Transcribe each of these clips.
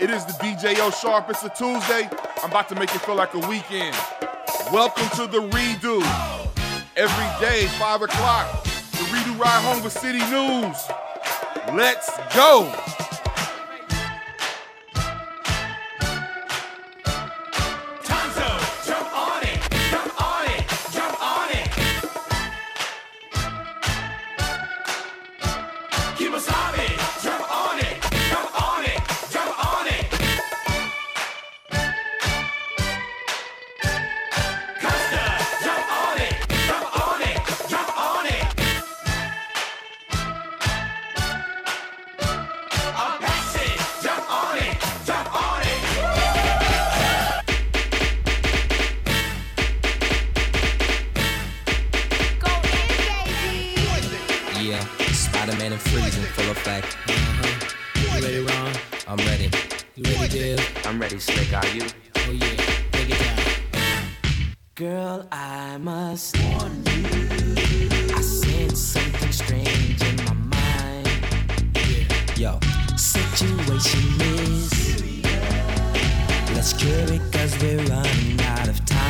It is the DJ O Sharp. It's a Tuesday. I'm about to make it feel like a weekend. Welcome to the redo. Every day, 5 o'clock, the redo ride home with City News. Let's go. Freezing, full effect. Uh-huh. You ready, Ron? I'm ready. You ready, Dale? I'm ready, Slick. Are you? Oh, yeah. Take it down. Girl, I must warn you. I sense something strange in my mind. Yeah. Yo. Situation is. Let's cure it, cause we're running out of time.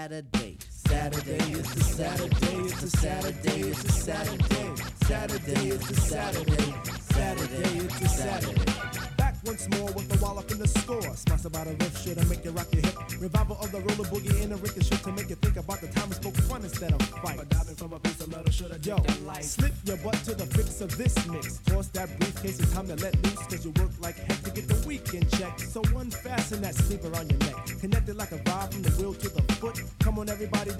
Saturday. Saturday is the Saturday, it's a Saturday, it's a Saturday. Saturday is the Saturday, Saturday is the Saturday. Back once more with the wallop in the score. smash about a riff shit to make you rock your hip. Revival of the roller boogie in a ricochet to make you think about the time we spoke fun instead of fight. Diving from a piece of metal should have Yo, slip your butt to the fix of this mix. Toss that briefcase, it's time to let loose, cause you work on everybody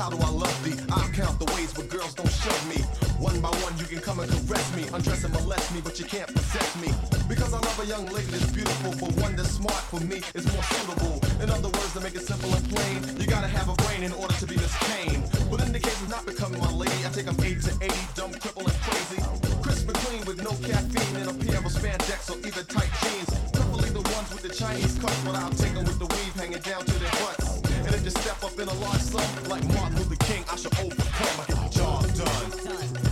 how do I love thee? I'll count the ways, but girls don't shove me. One by one, you can come and caress me, undress and molest me, but you can't possess me. Because I love a young lady that's beautiful, but one that's smart for me is more suitable. In other words, to make it simple and plain, you gotta have a brain in order to be Miss Kane. But in the case of not becoming my lady, I think I'm 8 to 80, dumb, cripple, and crazy. Crisp and clean with no caffeine and a pair of spandex or either tight jeans. Preferably the ones with the Chinese cuts, but I'll take 'em with the weave hanging down to just step up in a large sum, like Martin Luther King, I should overcome. I get the job done.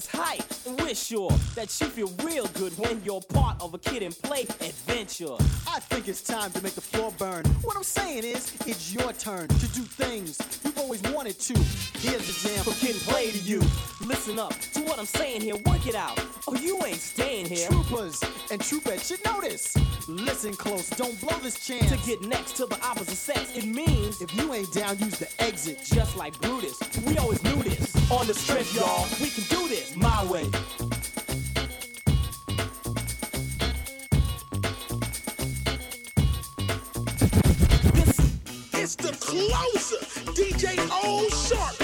Is hype, we're sure that you feel real good when you're part of a Kid 'n Play adventure. I think it's time to make the floor burn. What I'm saying is, it's your turn to do things you've always wanted to. Here's the jam For Kid 'n Play to you. Listen up to what I'm saying here, work it out. Oh, you ain't staying here. Troopers and troopettes should notice. Listen close, don't blow this chance. To get next to the opposite sex, it means If you ain't down, use the exit. just like Brutus. We always knew this. On the strip, y'all, we can do this my way. It's the closer, DJ O Sharp.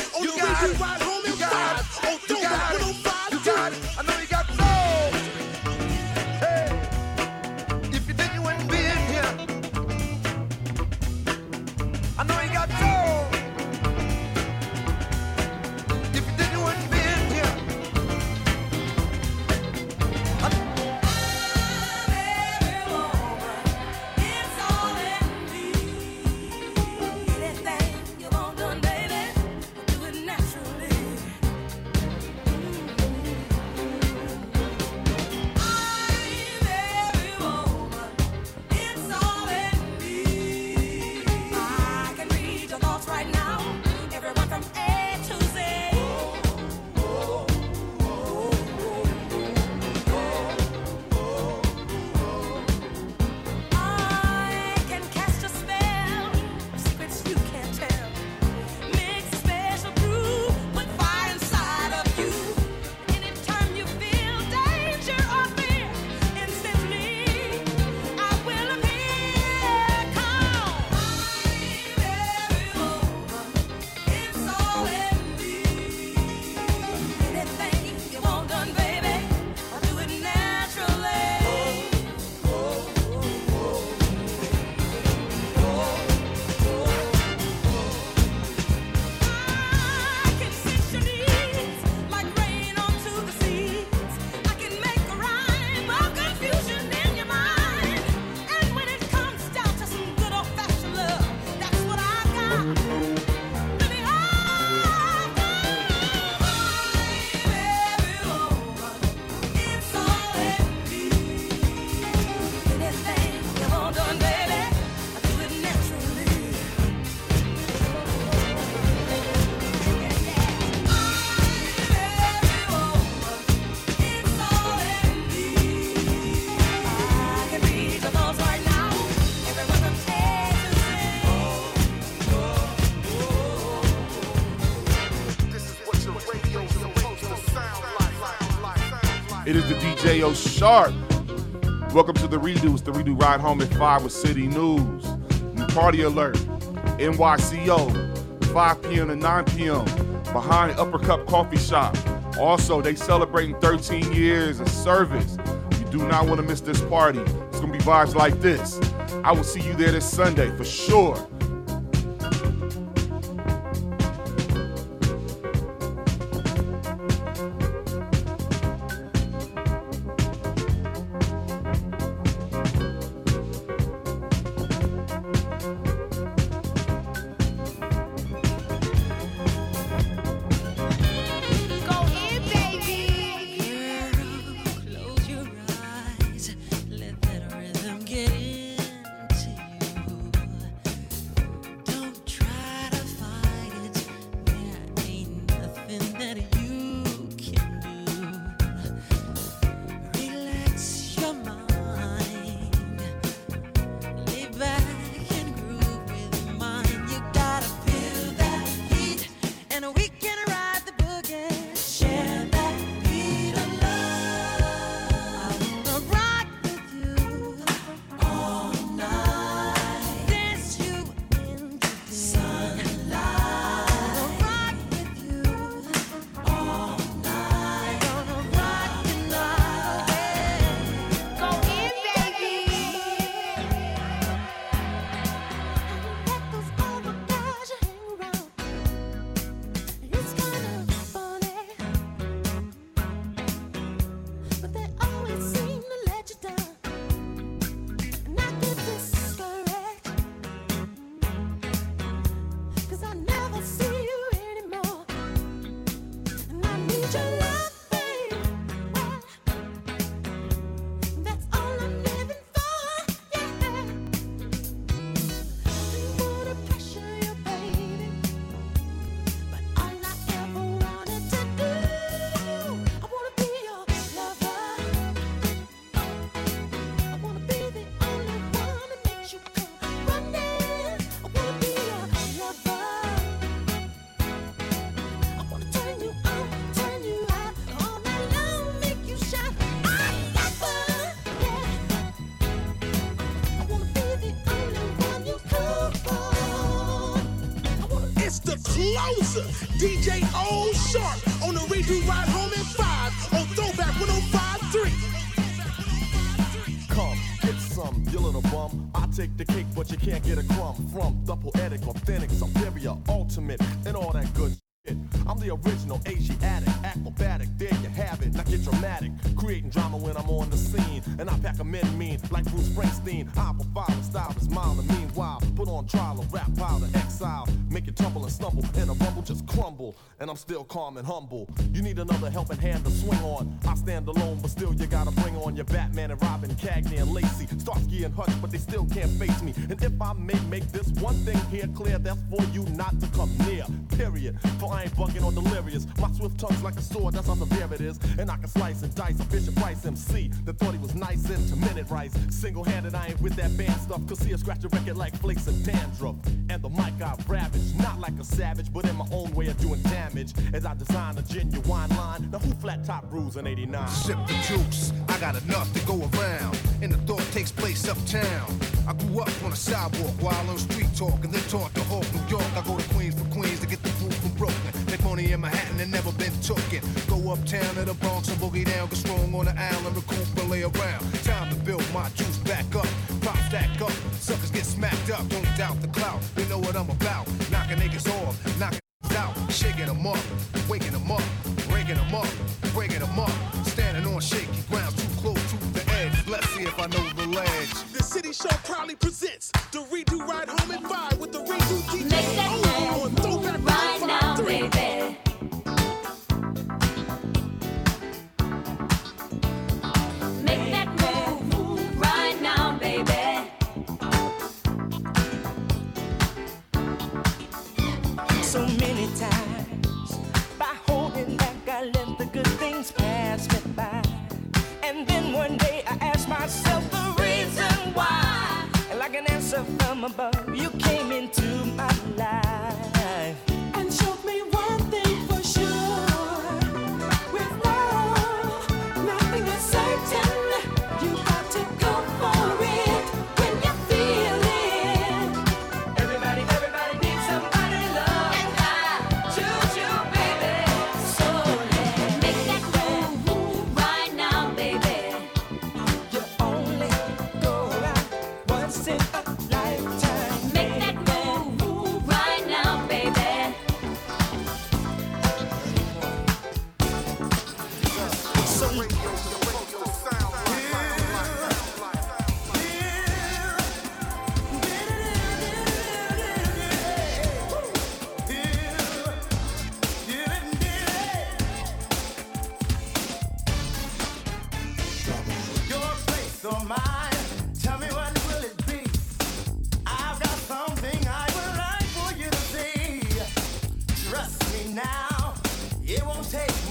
Welcome to the redo. It's the redo ride home at 5 with City News. New party alert. NYCO, 5 p.m. to 9 p.m. behind Upper Cup Coffee Shop. Also, they celebrating 13 years of service. You do not want to miss this party. It's gonna be vibes like this. I will see you there this Sunday for sure. Closer. DJ O Sharp on the redo ride home in five on Throwback 1053. Come, get some, you little bum. I take the cake, but you can't get a crumb from the calm and humble. You need another helping hand to swing on. I stand alone, but still you gotta bring on your Batman and Robin, Cagney and Lacey. Starsky and Hutch, but they still can't face me. And if I may make this one thing here clear, that's for you not to come near. Period. For I ain't bugging or delirious. My swift tongue's like a sword, that's how severe it is. And I can slice and dice a Bishop Price MC that thought he was nice into minute rice. Single handed, I ain't with that band stuff. Cause see a scratch a record like flakes of dandruff. And the mic I ravage, not like a savage, but in my own way of doing damage. I design a genuine line. Now who flat top rules in 89? Sip the juice, I got enough to go around. And the thought takes place uptown. I grew up on a sidewalk while on street talk and then taught to Hawk, New York. I go to Queens for Queens to get the food from Brooklyn. Make money in Manhattan and never been tooken. Go uptown to the Bronx and boogie down, get strong on the island, recoup and lay around. Time to build my juice back up. Pop stack up, suckers get smacked up. Don't doubt the clout, they know what I'm about.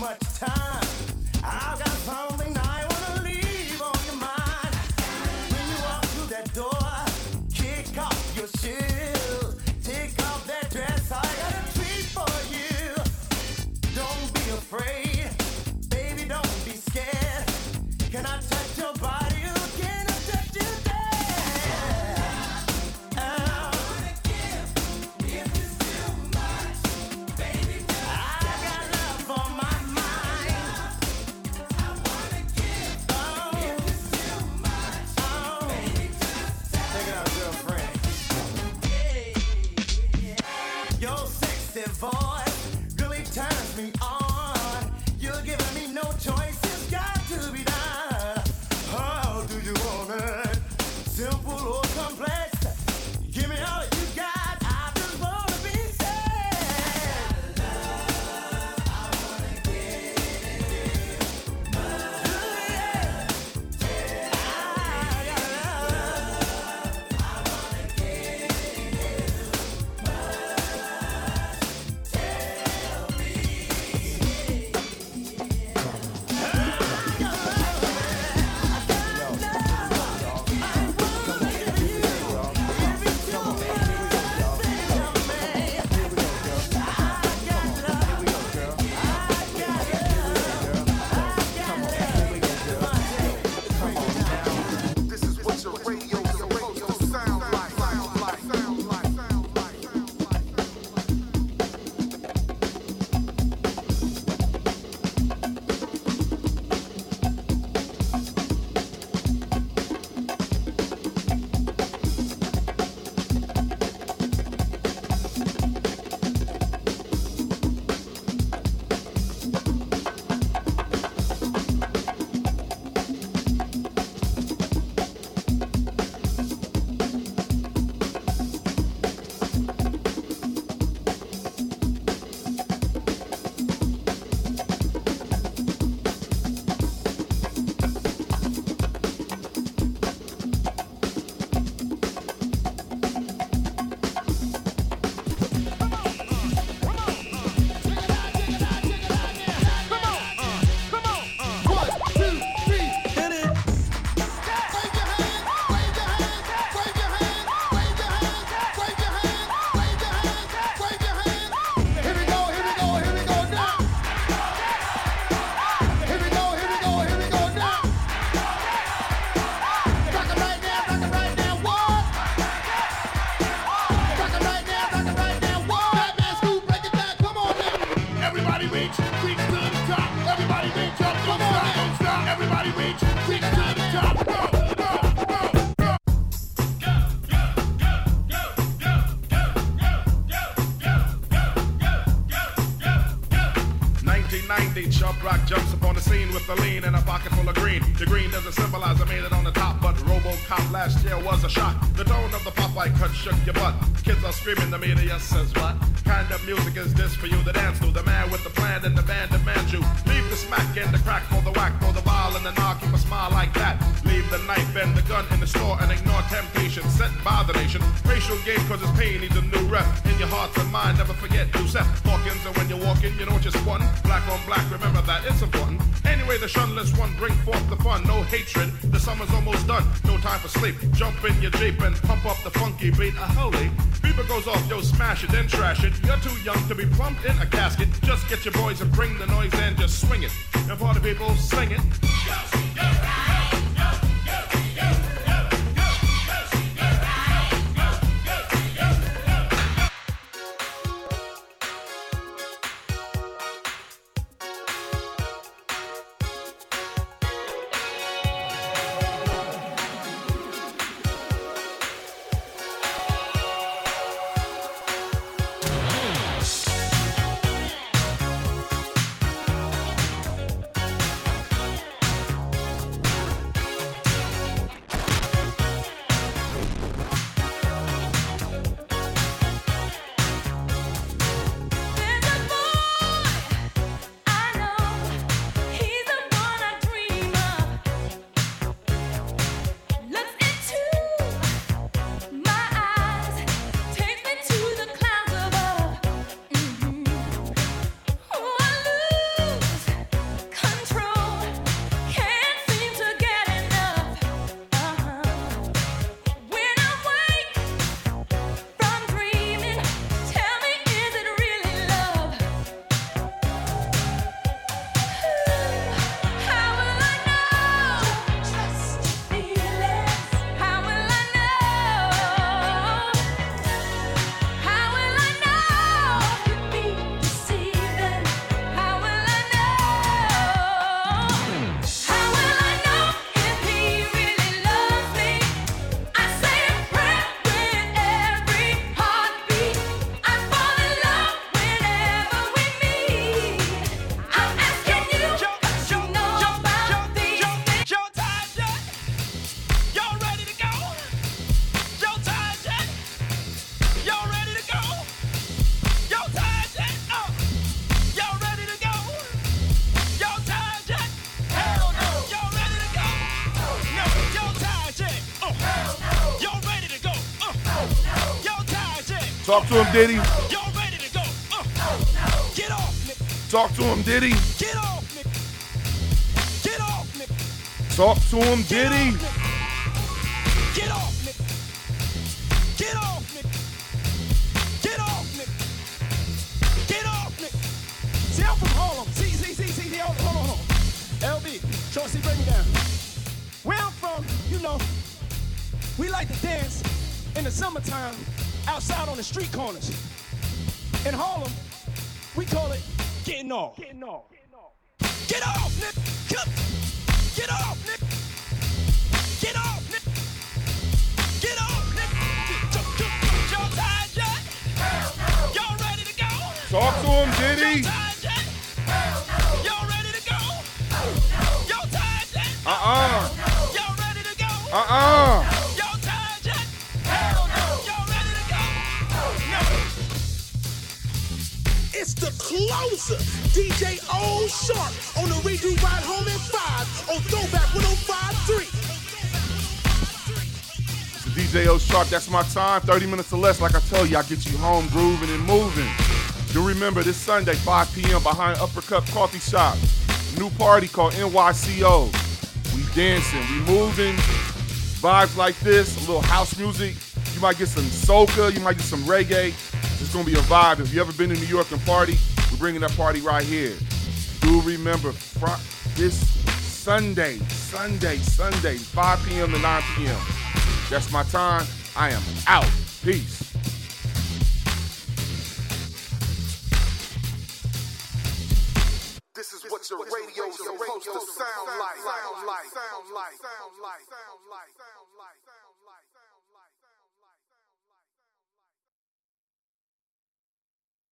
Much time. I've got something I The green doesn't symbolize I made it on the top, but RoboCop last year was a shock. The tone of the Popeye cut shook your butt. Kids are screaming, the media says what? Kind of music is this for you to game cause it's pain needs a new rep. In your heart and mind, never forget Yusef Hawkins. And when you're walking, you know just one. Black on black, remember that it's important. Anyway, the shunless one bring forth the fun. No hatred, the summer's almost done. No time for sleep. Jump in your Jeep and pump up the funky beat. A holy. Beaver goes off, yo, smash it, then trash it. You're too young to be plumped in a casket. Just get your boys and bring the noise and just swing it. And the people, sing it. Talk to him, Diddy. Uh, get off me. Talk to him, Diddy. Get off me. Get off me. Talk to him, Diddy. Get off, nigga. Get off, nigga. Get off, nigga. Get off, nigga. See, I'm from Harlem. See, see, see, see, see. Hold on, hold on. LB, Short C, bring me down. Where I'm from, you know, we like to dance in the summertime outside on the street corners. In Harlem, we call it getting off. Getting off. Get off, nigga. Get off, nigga. Get off, nigga. Get off, nigga. Y'all tired yet? Y'all ready to go? Talk to him, Diddy. Y'all tired yet? Y'all ready to go? Y'all tired yet? Uh-uh. Y'all ready to go? Uh-uh. The closer, DJ O Sharp on the redo ride home at 5 on Throwback 1053. DJ O Sharp, that's my time. 30 minutes or less. Like I tell you, I get you home grooving and moving. Do remember this Sunday, 5 p.m. behind Uppercut Coffee Shop. New party called NYCO. We dancing, we moving. Vibes like this, a little house music. You might get some soca, you might get some reggae. It's gonna be a vibe. If you ever been to New York and party, we're bringing that party right here. Do remember fr- this Sunday, Sunday, Sunday, 5 p.m. to 9 p.m. That's my time. I am out. Peace. This is what your radio's supposed to sound like. Sound like. Sound like. Sound like. Sound like. Sound like.